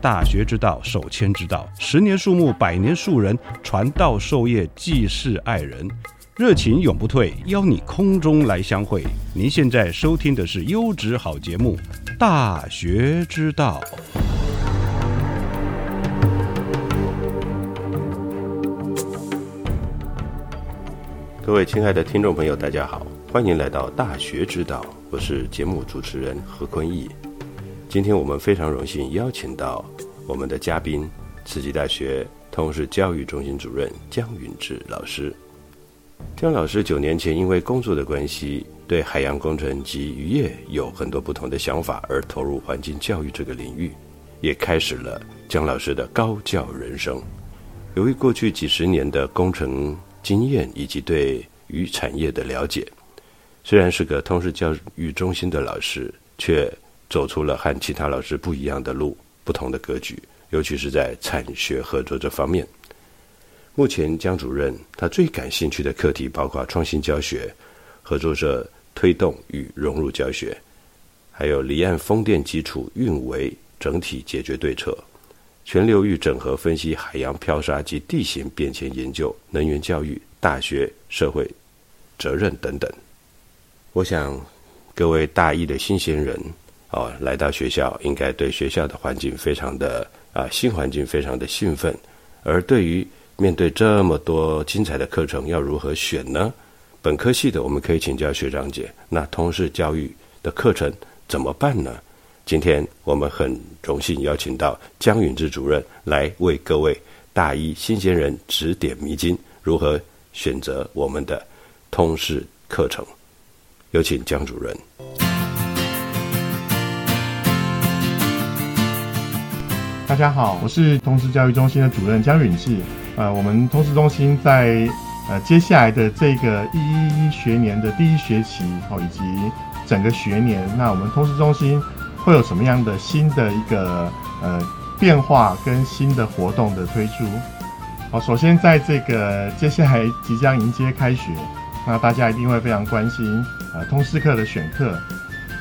大学之道，守谦之道。十年树木，百年树人，传道授业，济世爱人，热情永不退。邀你空中来相会。您现在收听的是优质好节目《大学之道》。各位亲爱的听众朋友，大家好，欢迎来到《大学之道》，我是节目主持人何坤义。今天我们非常荣幸邀请到我们的嘉宾，慈济大学通识教育中心主任江云志老师。江老师九年前因为工作的关系，对海洋工程及渔业有很多不同的想法，而投入环境教育这个领域，也开始了江老师的高教人生。由于过去几十年的工程经验以及对渔产业的了解，虽然是个通识教育中心的老师，却走出了和其他老师不一样的路，不同的格局，尤其是在产学合作这方面。目前江主任他最感兴趣的课题包括创新教学、合作社推动与融入教学，还有离岸风电基础运维整体解决对策、全流域整合分析海洋漂沙及地形变迁研究、能源教育、大学社会责任等等。我想各位大一的新鲜人哦，来到学校应该对学校的环境非常的啊新环境非常的兴奋，而对于面对这么多精彩的课程，要如何选呢？本科系的我们可以请教学长姐，那通识教育的课程怎么办呢？今天我们很荣幸邀请到江允志主任来为各位大一新鲜人指点迷津，如何选择我们的通识课程。有请江主任。大家好，我是通识教育中心的主任江允志。呃，我们通识中心在呃接下来的这个一一一学年的第一学期哦，以及整个学年，那我们通识中心会有什么样的新的一个呃变化跟新的活动的推出？好，首先在这个接下来即将迎接开学，那大家一定会非常关心呃通识课的选课。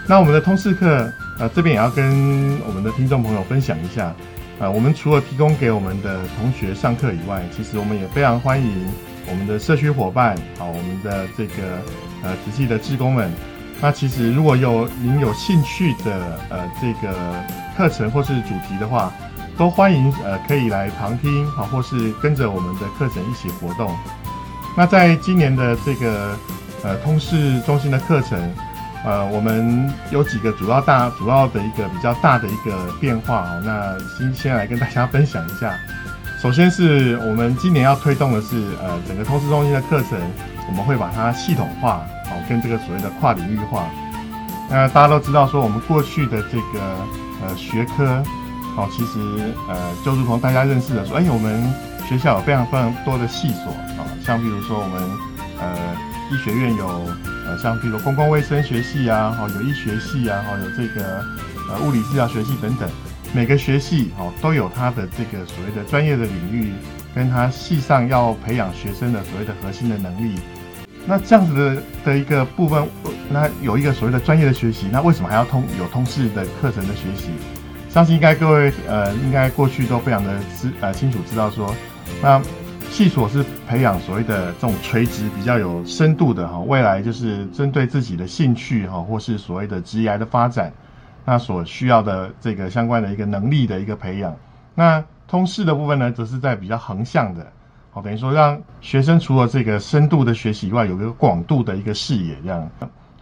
那我们的通识课呃这边也要跟我们的听众朋友分享一下。呃，我们除了提供给我们的同学上课以外，其实我们也非常欢迎我们的社区伙伴，好，我们的这个呃仔细的志工们。那其实如果有您有兴趣的呃这个课程或是主题的话，都欢迎呃可以来旁听，好，或是跟着我们的课程一起活动。那在今年的这个呃通识中心的课程。呃，我们有几个主要大主要的一个比较大的一个变化哦，那先先来跟大家分享一下。首先是我们今年要推动的是，呃，整个通识中心的课程，我们会把它系统化，哦，跟这个所谓的跨领域化。那大家都知道说，我们过去的这个呃学科，哦，其实呃就如同大家认识的说，哎，我们学校有非常非常多的系所啊，像比如说我们呃。医学院有呃，像比如公共卫生学系啊，哈，有医学系啊，哈，有这个呃物理治疗学系等等，每个学系哦都有它的这个所谓的专业的领域，跟它系上要培养学生的所谓的核心的能力。那这样子的的一个部分，那有一个所谓的专业的学习，那为什么还要通有通识的课程的学习？相信应该各位呃，应该过去都非常的知呃清楚知道说，那。系所是培养所谓的这种垂直比较有深度的哈，未来就是针对自己的兴趣哈，或是所谓的职业的发展，那所需要的这个相关的一个能力的一个培养。那通识的部分呢，则是在比较横向的，好，等于说让学生除了这个深度的学习以外，有个广度的一个视野，这样。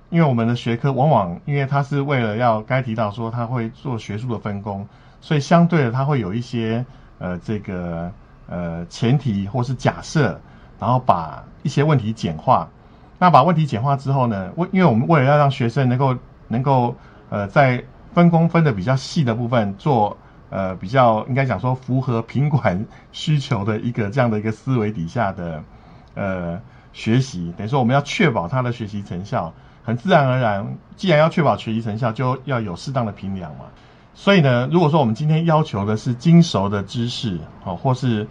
因为我们的学科往往，因为它是为了要该提到说他会做学术的分工，所以相对的它会有一些呃这个呃前提或是假设，然后把一些问题简化。那把问题简化之后呢，为因为我们为了要让学生能够能够呃在分工分的比较细的部分做呃比较应该讲说符合品管需求的一个这样的一个思维底下的呃学习，等于说我们要确保他的学习成效。很自然而然，既然要确保学习成效，就要有适当的评量嘛。所以呢，如果说我们今天要求的是精熟的知识，哦，或是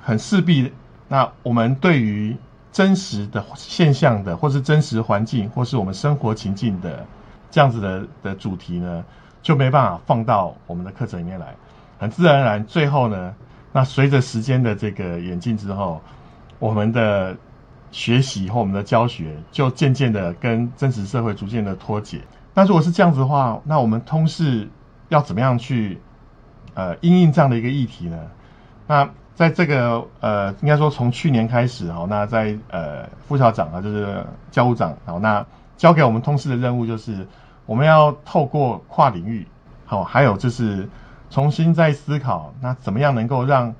很势必，那我们对于真实的现象的，或是真实环境，或是我们生活情境的这样子的的主题呢，就没办法放到我们的课程里面来。很自然而然，最后呢，那随着时间的这个演进之后，我们的。学习和我们的教学就渐渐的跟真实社会逐渐的脱节。那如果是这样子的话，那我们通识要怎么样去呃应应这样的一个议题呢？那在这个呃应该说从去年开始哈，那在呃副校长啊就是教务长好，那交给我们通识的任务就是我们要透过跨领域好，还有就是重新再思考那怎么样能够让。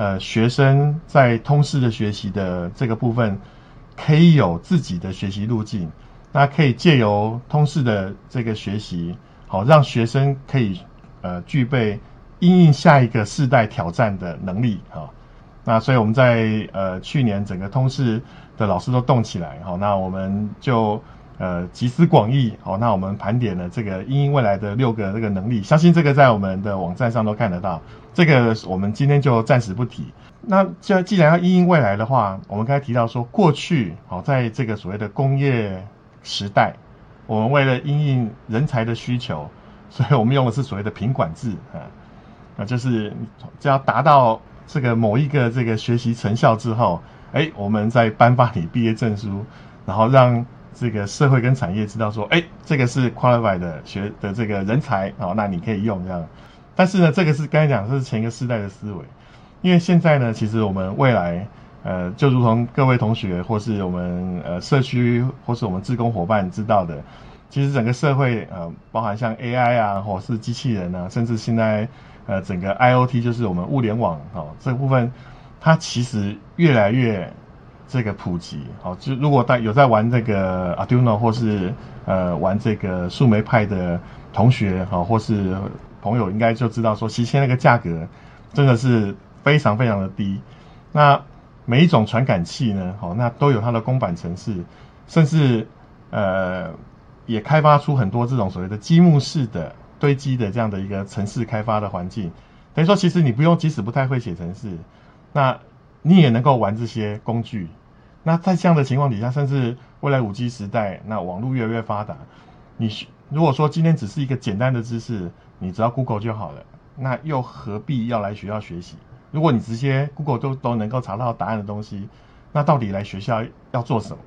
呃，学生在通识的学习的这个部分，可以有自己的学习路径。那可以借由通识的这个学习，好让学生可以呃具备应应下一个世代挑战的能力啊。那所以我们在呃去年整个通识的老师都动起来，好，那我们就。呃，集思广益，好，那我们盘点了这个英英未来的六个这个能力，相信这个在我们的网站上都看得到。这个我们今天就暂时不提。那既然既然要英英未来的话，我们刚才提到说，过去好在这个所谓的工业时代，我们为了应应人才的需求，所以我们用的是所谓的品管制啊，啊，就是只要达到这个某一个这个学习成效之后，哎，我们再颁发你毕业证书，然后让。这个社会跟产业知道说，哎，这个是 qualified 的学的这个人才，哦，那你可以用这样。但是呢，这个是刚才讲，这是前一个时代的思维。因为现在呢，其实我们未来，呃，就如同各位同学或是我们呃社区或是我们志工伙伴知道的，其实整个社会呃，包含像 AI 啊，或是机器人啊，甚至现在呃整个 IOT 就是我们物联网哦这部分，它其实越来越。这个普及好，就如果在有在玩这个 Arduino 或是呃玩这个树莓派的同学好，或是朋友，应该就知道说，其实那个价格真的是非常非常的低。那每一种传感器呢，好，那都有它的公版程式，甚至呃也开发出很多这种所谓的积木式的堆积的这样的一个城市开发的环境。等于说，其实你不用，即使不太会写程式，那你也能够玩这些工具。那在这样的情况底下，甚至未来五 G 时代，那网络越来越发达，你如果说今天只是一个简单的知识，你只要 Google 就好了，那又何必要来学校学习？如果你直接 Google 都都能够查到答案的东西，那到底来学校要做什么？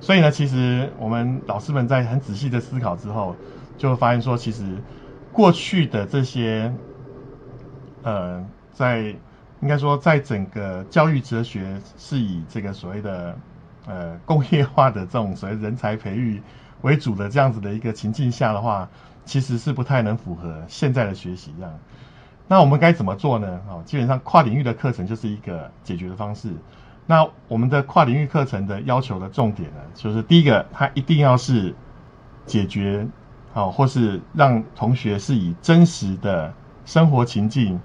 所以呢，其实我们老师们在很仔细的思考之后，就会发现说，其实过去的这些，呃，在应该说，在整个教育哲学是以这个所谓的呃工业化的这种所谓人才培育为主的这样子的一个情境下的话，其实是不太能符合现在的学习这样。那我们该怎么做呢？哦，基本上跨领域的课程就是一个解决的方式。那我们的跨领域课程的要求的重点呢，就是第一个，它一定要是解决好，或是让同学是以真实的生活情境。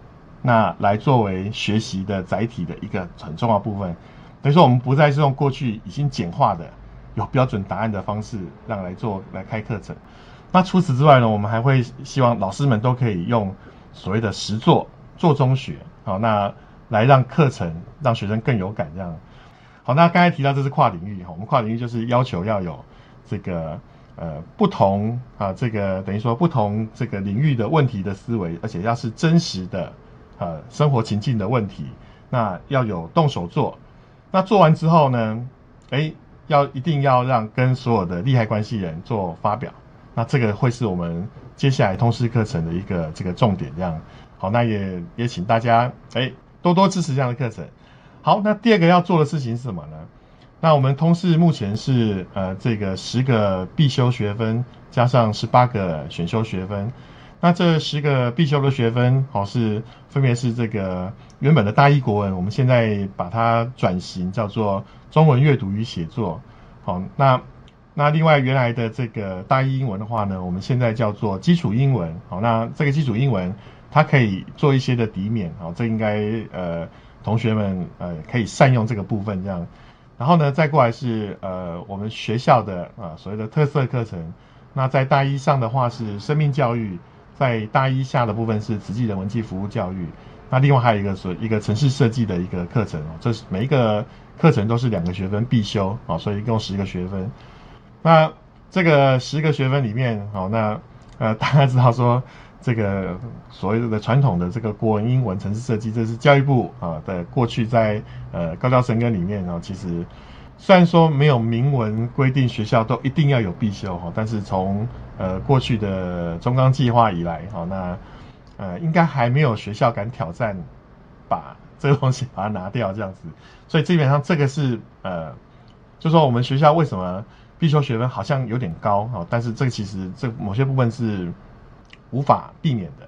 那来作为学习的载体的一个很重要部分，等于说我们不再是用过去已经简化的有标准答案的方式让来做来开课程。那除此之外呢，我们还会希望老师们都可以用所谓的实作做中学，好，那来让课程让学生更有感这样。好，那刚才提到这是跨领域哈，我们跨领域就是要求要有这个呃不同啊这个等于说不同这个领域的问题的思维，而且要是真实的。呃，生活情境的问题，那要有动手做。那做完之后呢，哎，要一定要让跟所有的利害关系人做发表。那这个会是我们接下来通识课程的一个这个重点。这样好，那也也请大家哎多多支持这样的课程。好，那第二个要做的事情是什么呢？那我们通识目前是呃这个十个必修学分加上十八个选修学分。那这十个必修的学分，好是分别是这个原本的大一国文，我们现在把它转型叫做中文阅读与写作。好，那那另外原来的这个大一英文的话呢，我们现在叫做基础英文。好，那这个基础英文它可以做一些的抵免。好，这应该呃同学们呃可以善用这个部分这样。然后呢，再过来是呃我们学校的啊所谓的特色课程。那在大一上的话是生命教育。在大一下的部分是慈济人文暨服务教育，那另外还有一个所一个城市设计的一个课程哦，这是每一个课程都是两个学分必修啊，所以一共十个学分。那这个十个学分里面，好，那呃 大家知道说这个所谓的传统的这个国文、英文、城市设计，这是教育部啊的过去在呃高教生根里面啊，其实。虽然说没有明文规定学校都一定要有必修哈，但是从呃过去的中钢计划以来好，那呃应该还没有学校敢挑战把这个东西把它拿掉这样子，所以基本上这个是呃，就说我们学校为什么必修学分好像有点高哈，但是这个其实这某些部分是无法避免的。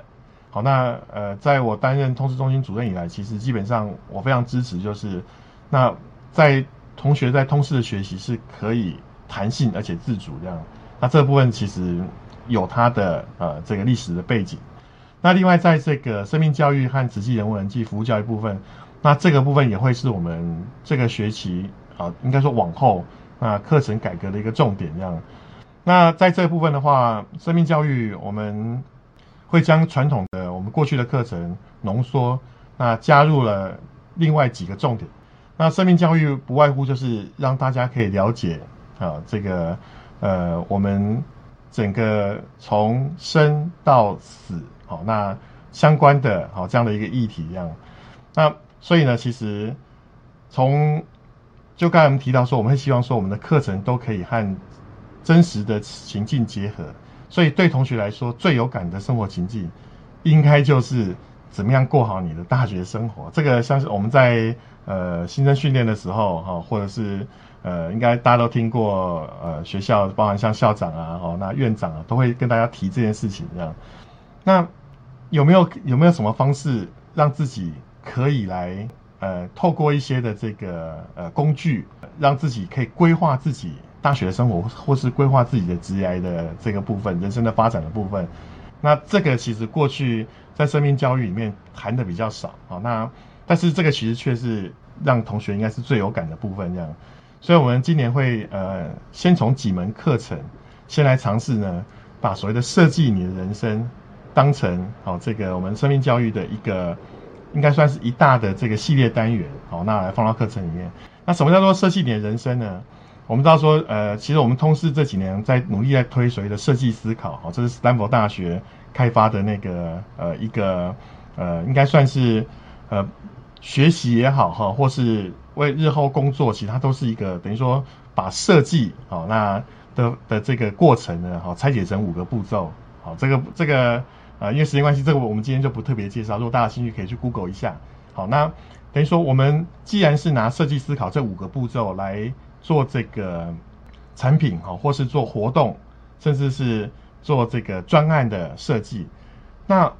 好，那呃在我担任通识中心主任以来，其实基本上我非常支持，就是那在同学在通识的学习是可以弹性而且自主这样，那这部分其实有它的呃这个历史的背景。那另外在这个生命教育和实际人文及服务教育部分，那这个部分也会是我们这个学期啊，应该说往后啊课程改革的一个重点这样。那在这部分的话，生命教育我们会将传统的我们过去的课程浓缩，那加入了另外几个重点。那生命教育不外乎就是让大家可以了解啊，这个呃，我们整个从生到死，好，那相关的好这样的一个议题一样。那所以呢，其实从就刚才我们提到说，我们会希望说我们的课程都可以和真实的情境结合。所以对同学来说，最有感的生活情境，应该就是怎么样过好你的大学生活。这个像是我们在。呃，新生训练的时候，哈，或者是呃，应该大家都听过，呃，学校包含像校长啊，哦，那院长啊，都会跟大家提这件事情，这样。那有没有有没有什么方式让自己可以来，呃，透过一些的这个呃工具，让自己可以规划自己大学的生活，或是规划自己的职业的这个部分，人生的发展的部分。那这个其实过去在生命教育里面谈的比较少，啊，那。但是这个其实却是让同学应该是最有感的部分，这样，所以我们今年会呃先从几门课程先来尝试呢，把所谓的设计你的人生当成好这个我们生命教育的一个应该算是一大的这个系列单元，好，那来放到课程里面。那什么叫做设计点人生呢？我们知道说呃，其实我们通识这几年在努力在推所谓的设计思考，好，这是斯坦福大学开发的那个呃一个呃应该算是呃。学习也好哈，或是为日后工作，其他都是一个等于说把设计好那的的这个过程呢，好拆解成五个步骤。好，这个这个呃，因为时间关系，这个我们今天就不特别介绍。如果大家兴趣，可以去 Google 一下。好，那等于说我们既然是拿设计思考这五个步骤来做这个产品哈，或是做活动，甚至是做这个专案的设计，那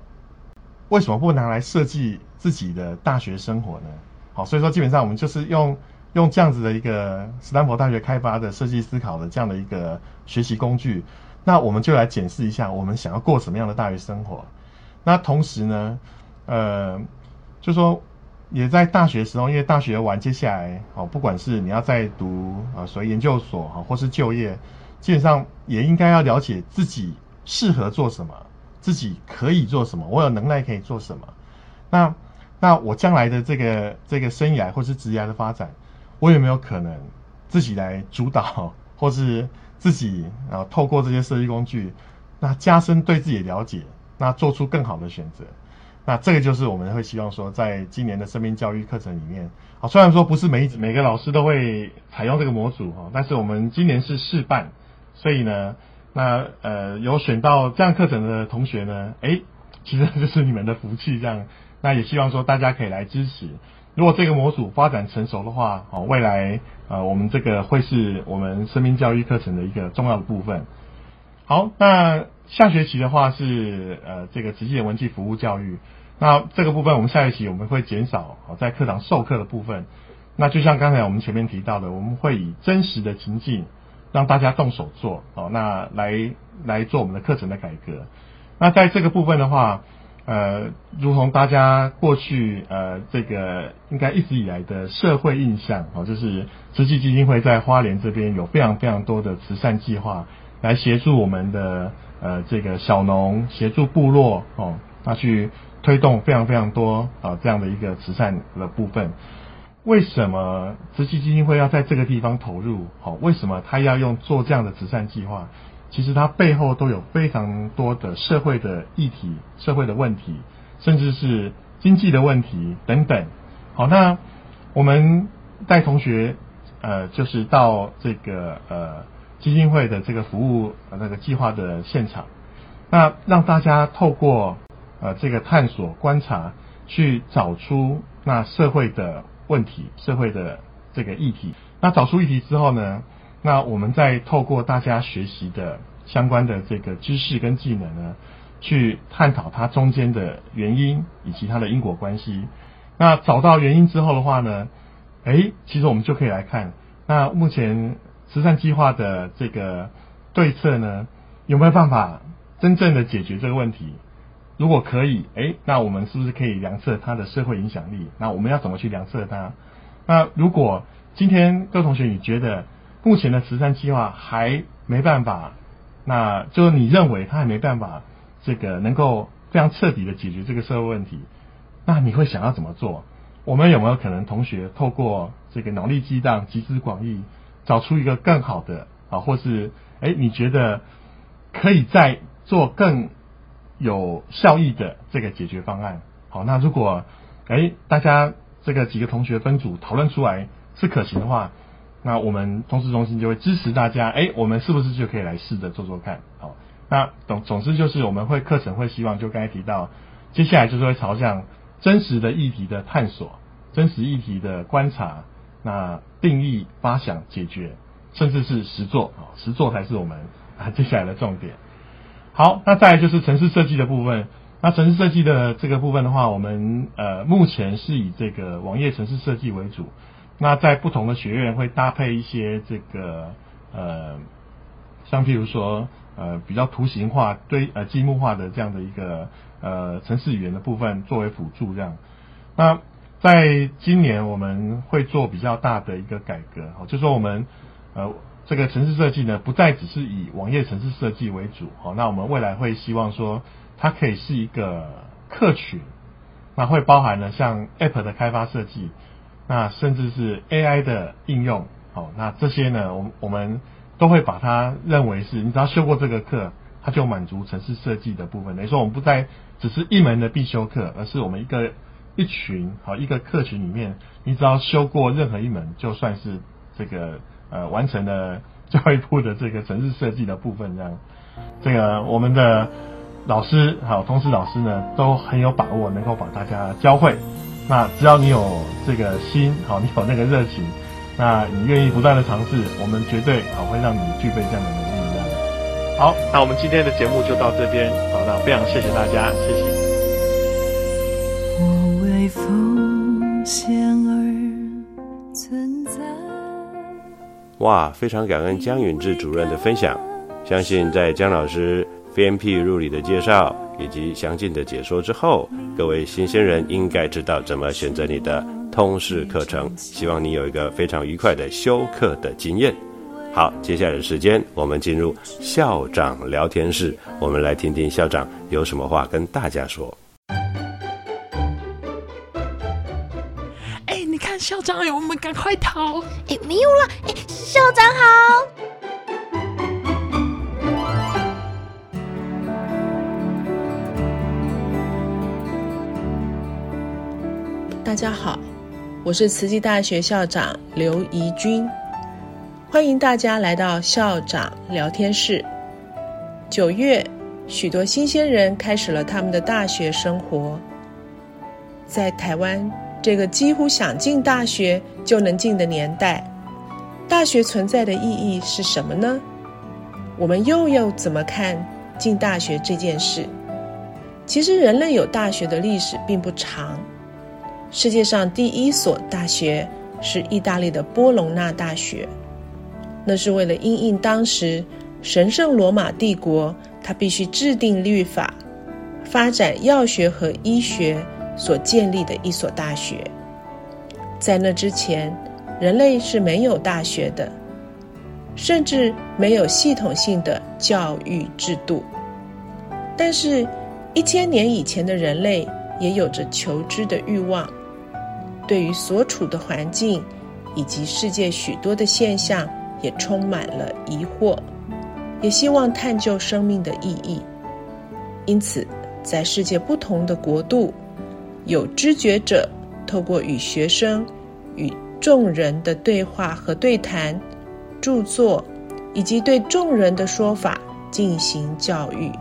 为什么不拿来设计？自己的大学生活呢？好，所以说基本上我们就是用用这样子的一个斯坦福大学开发的设计思考的这样的一个学习工具，那我们就来检视一下我们想要过什么样的大学生活。那同时呢，呃，就说也在大学时候，因为大学完接下来，哦，不管是你要在读啊，所谓研究所哈，或是就业，基本上也应该要了解自己适合做什么，自己可以做什么，我有能耐可以做什么。那那我将来的这个这个生涯或是职业的发展，我有没有可能自己来主导，或是自己啊透过这些设计工具，那加深对自己的了解，那做出更好的选择。那这个就是我们会希望说，在今年的生命教育课程里面，啊虽然说不是每每个老师都会采用这个模组哈，但是我们今年是试办，所以呢，那呃有选到这样课程的同学呢，哎，其实就是你们的福气这样。那也希望说大家可以来支持。如果这个模组发展成熟的话，哦，未来呃，我们这个会是我们生命教育课程的一个重要的部分。好，那下学期的话是呃这个实际的文具服务教育，那这个部分我们下学期我们会减少哦在课堂授课的部分。那就像刚才我们前面提到的，我们会以真实的情境让大家动手做哦，那来来做我们的课程的改革。那在这个部分的话。呃，如同大家过去呃这个应该一直以来的社会印象哦，就是慈济基金会在花莲这边有非常非常多的慈善计划，来协助我们的呃这个小农，协助部落哦，那去推动非常非常多啊这样的一个慈善的部分。为什么慈济基金会要在这个地方投入？好，为什么他要用做这样的慈善计划？其实它背后都有非常多的社会的议题、社会的问题，甚至是经济的问题等等。好，那我们带同学，呃，就是到这个呃基金会的这个服务那个计划的现场，那让大家透过呃这个探索、观察，去找出那社会的问题、社会的这个议题。那找出议题之后呢？那我们再透过大家学习的相关的这个知识跟技能呢，去探讨它中间的原因以及它的因果关系。那找到原因之后的话呢，哎，其实我们就可以来看，那目前慈善计划的这个对策呢，有没有办法真正的解决这个问题？如果可以，哎，那我们是不是可以量测它的社会影响力？那我们要怎么去量测它？那如果今天各位同学你觉得？目前的慈善计划还没办法，那就是你认为他还没办法，这个能够非常彻底的解决这个社会问题，那你会想要怎么做？我们有没有可能同学透过这个脑力激荡、集思广益，找出一个更好的啊，或是哎你觉得可以再做更有效益的这个解决方案？好，那如果哎大家这个几个同学分组讨论出来是可行的话。那我们通识中心就会支持大家，哎，我们是不是就可以来试着做做看？好，那总总之就是我们会课程会希望就刚才提到，接下来就是会朝向真实的议题的探索，真实议题的观察，那定义、发想、解决，甚至是实做，啊，实做才是我们啊接下来的重点。好，那再来就是城市设计的部分。那城市设计的这个部分的话，我们呃目前是以这个网页城市设计为主。那在不同的学院会搭配一些这个呃，像譬如说呃比较图形化、堆呃积木化的这样的一个呃城市语言的部分作为辅助这样。那在今年我们会做比较大的一个改革，哦，就说我们呃这个城市设计呢不再只是以网页城市设计为主，哦，那我们未来会希望说它可以是一个客群，那会包含了像 App 的开发设计。那甚至是 AI 的应用，好，那这些呢，我我们都会把它认为是，你只要修过这个课，它就满足城市设计的部分。等于说，我们不再只是一门的必修课，而是我们一个一群，好，一个课群里面，你只要修过任何一门，就算是这个呃完成了 教育部的这个城市设计的部分，这样，这个我们的老师还有通识老师呢，都很有把握能够把大家教会。那只要你有这个心，好，你有那个热情，那你愿意不断的尝试，我们绝对好会让你具备这样的能力。这样，好，那我们今天的节目就到这边，好，那非常谢谢大家，谢谢。我为奉献而存在。哇，非常感恩江允志主任的分享，相信在江老师 VMP 入里的介绍。以及详尽的解说之后，各位新鲜人应该知道怎么选择你的通识课程。希望你有一个非常愉快的修课的经验。好，接下来的时间我们进入校长聊天室，我们来听听校长有什么话跟大家说。哎，你看校长，哎我们赶快逃！哎，没有了。哎，校长好。大家好，我是慈济大学校长刘怡君，欢迎大家来到校长聊天室。九月，许多新鲜人开始了他们的大学生活。在台湾这个几乎想进大学就能进的年代，大学存在的意义是什么呢？我们又要怎么看进大学这件事？其实，人类有大学的历史并不长。世界上第一所大学是意大利的波隆纳大学，那是为了因应当时神圣罗马帝国，它必须制定律法、发展药学和医学所建立的一所大学。在那之前，人类是没有大学的，甚至没有系统性的教育制度。但是，一千年以前的人类也有着求知的欲望。对于所处的环境以及世界许多的现象，也充满了疑惑，也希望探究生命的意义。因此，在世界不同的国度，有知觉者透过与学生、与众人的对话和对谈、著作以及对众人的说法进行教育。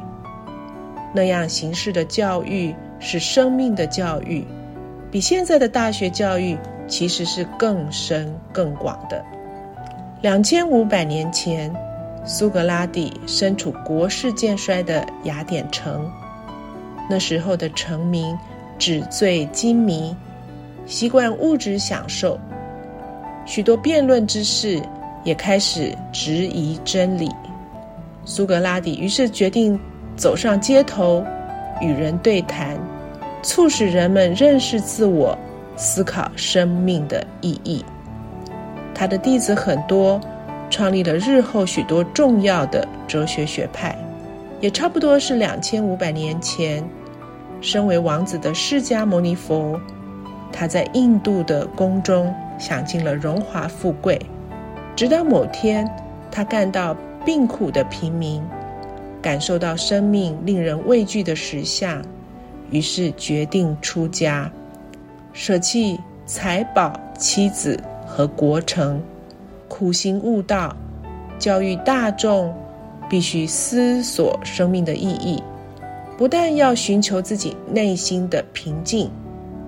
那样形式的教育是生命的教育。比现在的大学教育其实是更深更广的。两千五百年前，苏格拉底身处国势渐衰的雅典城，那时候的臣民纸醉金迷，习惯物质享受，许多辩论之士也开始质疑真理。苏格拉底于是决定走上街头，与人对谈。促使人们认识自我，思考生命的意义。他的弟子很多，创立了日后许多重要的哲学学派，也差不多是两千五百年前，身为王子的释迦牟尼佛，他在印度的宫中享尽了荣华富贵，直到某天，他看到病苦的平民，感受到生命令人畏惧的实相。于是决定出家，舍弃财宝、妻子和国城，苦行悟道，教育大众必须思索生命的意义。不但要寻求自己内心的平静，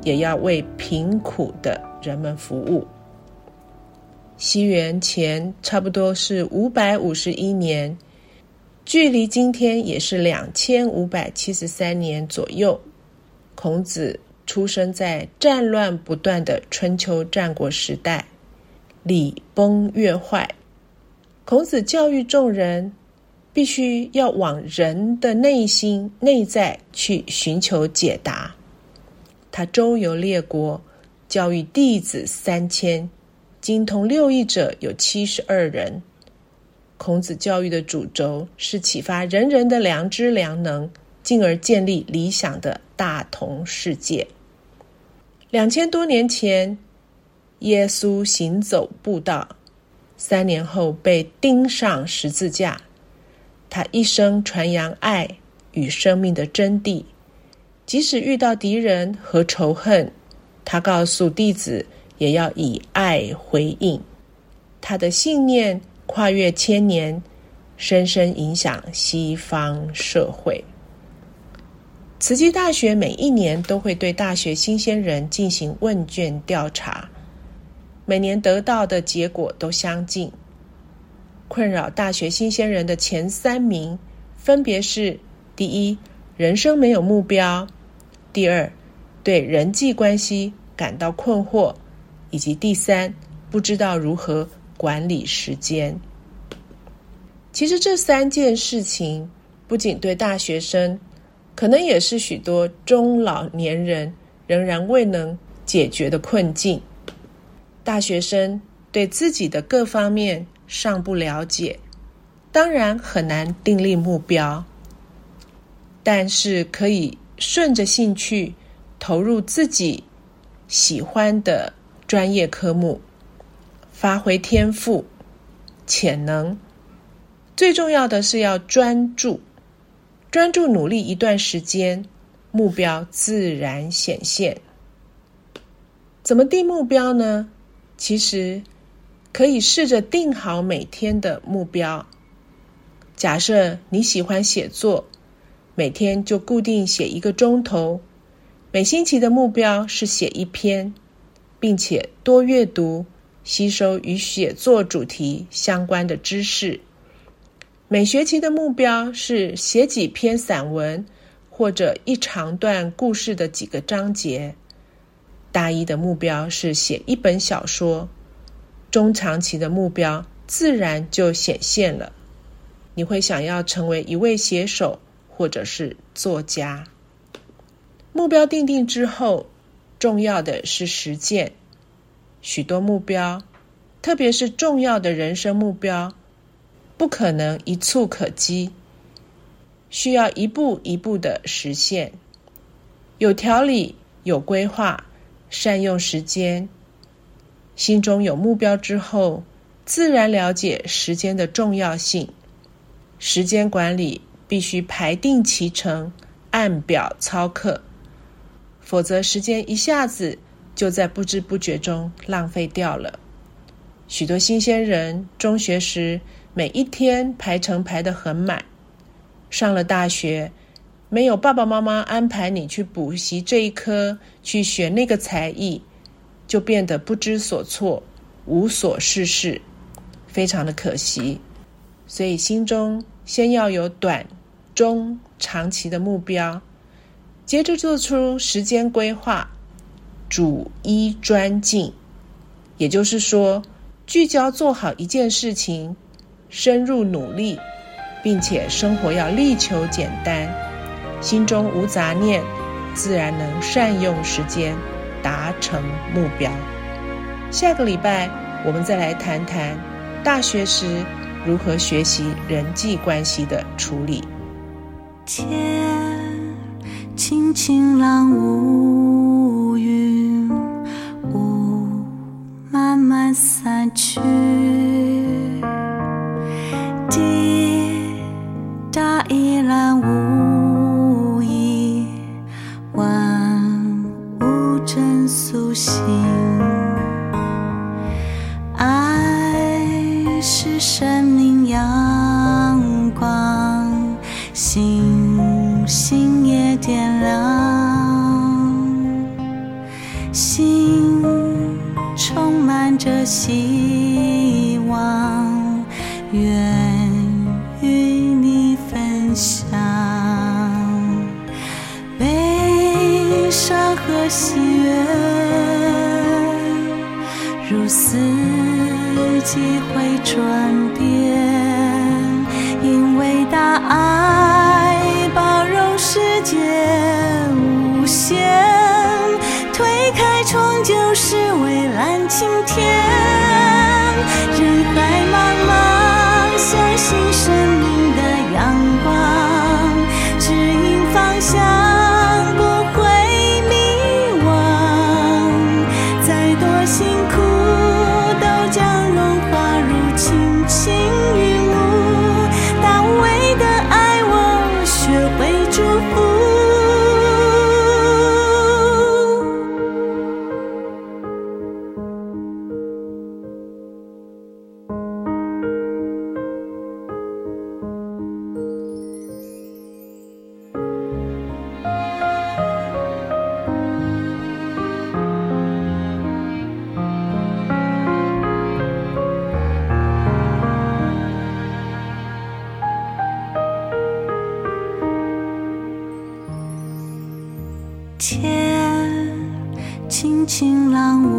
也要为贫苦的人们服务。西元前差不多是五百五十一年，距离今天也是两千五百七十三年左右。孔子出生在战乱不断的春秋战国时代，礼崩乐坏。孔子教育众人，必须要往人的内心内在去寻求解答。他周游列国，教育弟子三千，精通六艺者有七十二人。孔子教育的主轴是启发人人的良知良能。进而建立理想的大同世界。两千多年前，耶稣行走布道，三年后被钉上十字架。他一生传扬爱与生命的真谛，即使遇到敌人和仇恨，他告诉弟子也要以爱回应。他的信念跨越千年，深深影响西方社会。慈济大学每一年都会对大学新鲜人进行问卷调查，每年得到的结果都相近。困扰大学新鲜人的前三名分别是：第一，人生没有目标；第二，对人际关系感到困惑；以及第三，不知道如何管理时间。其实这三件事情不仅对大学生。可能也是许多中老年人仍然未能解决的困境。大学生对自己的各方面尚不了解，当然很难订立目标。但是可以顺着兴趣投入自己喜欢的专业科目，发挥天赋潜能。最重要的是要专注。专注努力一段时间，目标自然显现。怎么定目标呢？其实可以试着定好每天的目标。假设你喜欢写作，每天就固定写一个钟头。每星期的目标是写一篇，并且多阅读，吸收与写作主题相关的知识。每学期的目标是写几篇散文，或者一长段故事的几个章节。大一的目标是写一本小说，中长期的目标自然就显现了。你会想要成为一位写手，或者是作家。目标定定之后，重要的是实践。许多目标，特别是重要的人生目标，不可能一蹴可及，需要一步一步的实现。有条理，有规划。善用时间，心中有目标之后，自然了解时间的重要性。时间管理必须排定其程，按表操课，否则时间一下子就在不知不觉中浪费掉了。许多新鲜人中学时每一天排程排得很满，上了大学。没有爸爸妈妈安排你去补习这一科，去学那个才艺，就变得不知所措、无所事事，非常的可惜。所以心中先要有短、中、长期的目标，接着做出时间规划，主一专进，也就是说，聚焦做好一件事情，深入努力，并且生活要力求简单。心中无杂念，自然能善用时间，达成目标。下个礼拜我们再来谈谈大学时如何学习人际关系的处理。天轻晴朗无云，散去。滴答一览无。伤和喜悦。如四季会转变，因为大爱包容世界无限，推开窗就是蔚蓝晴天。人海茫茫，天轻轻揽我